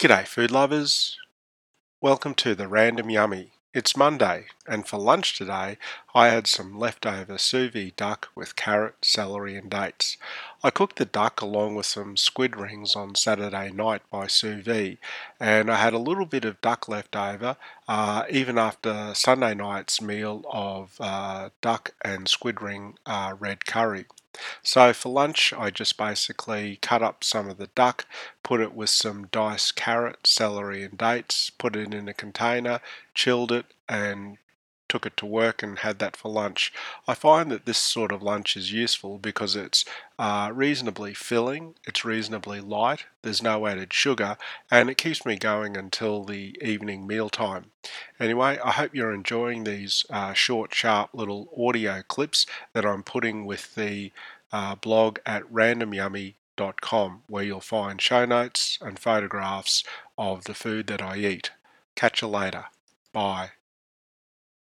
G'day, food lovers. Welcome to the Random Yummy. It's Monday, and for lunch today, I had some leftover sous vide duck with carrot, celery, and dates. I cooked the duck along with some squid rings on Saturday night by sous vide, and I had a little bit of duck left over uh, even after Sunday night's meal of uh, duck and squid ring uh, red curry. So for lunch, I just basically cut up some of the duck, put it with some diced carrot, celery, and dates, put it in a container, chilled it, and took it to work and had that for lunch. I find that this sort of lunch is useful because it's uh, reasonably filling, it's reasonably light, there's no added sugar, and it keeps me going until the evening meal time. Anyway, I hope you're enjoying these uh, short, sharp little audio clips that I'm putting with the uh, blog at randomyummy.com, where you'll find show notes and photographs of the food that I eat. Catch you later. Bye.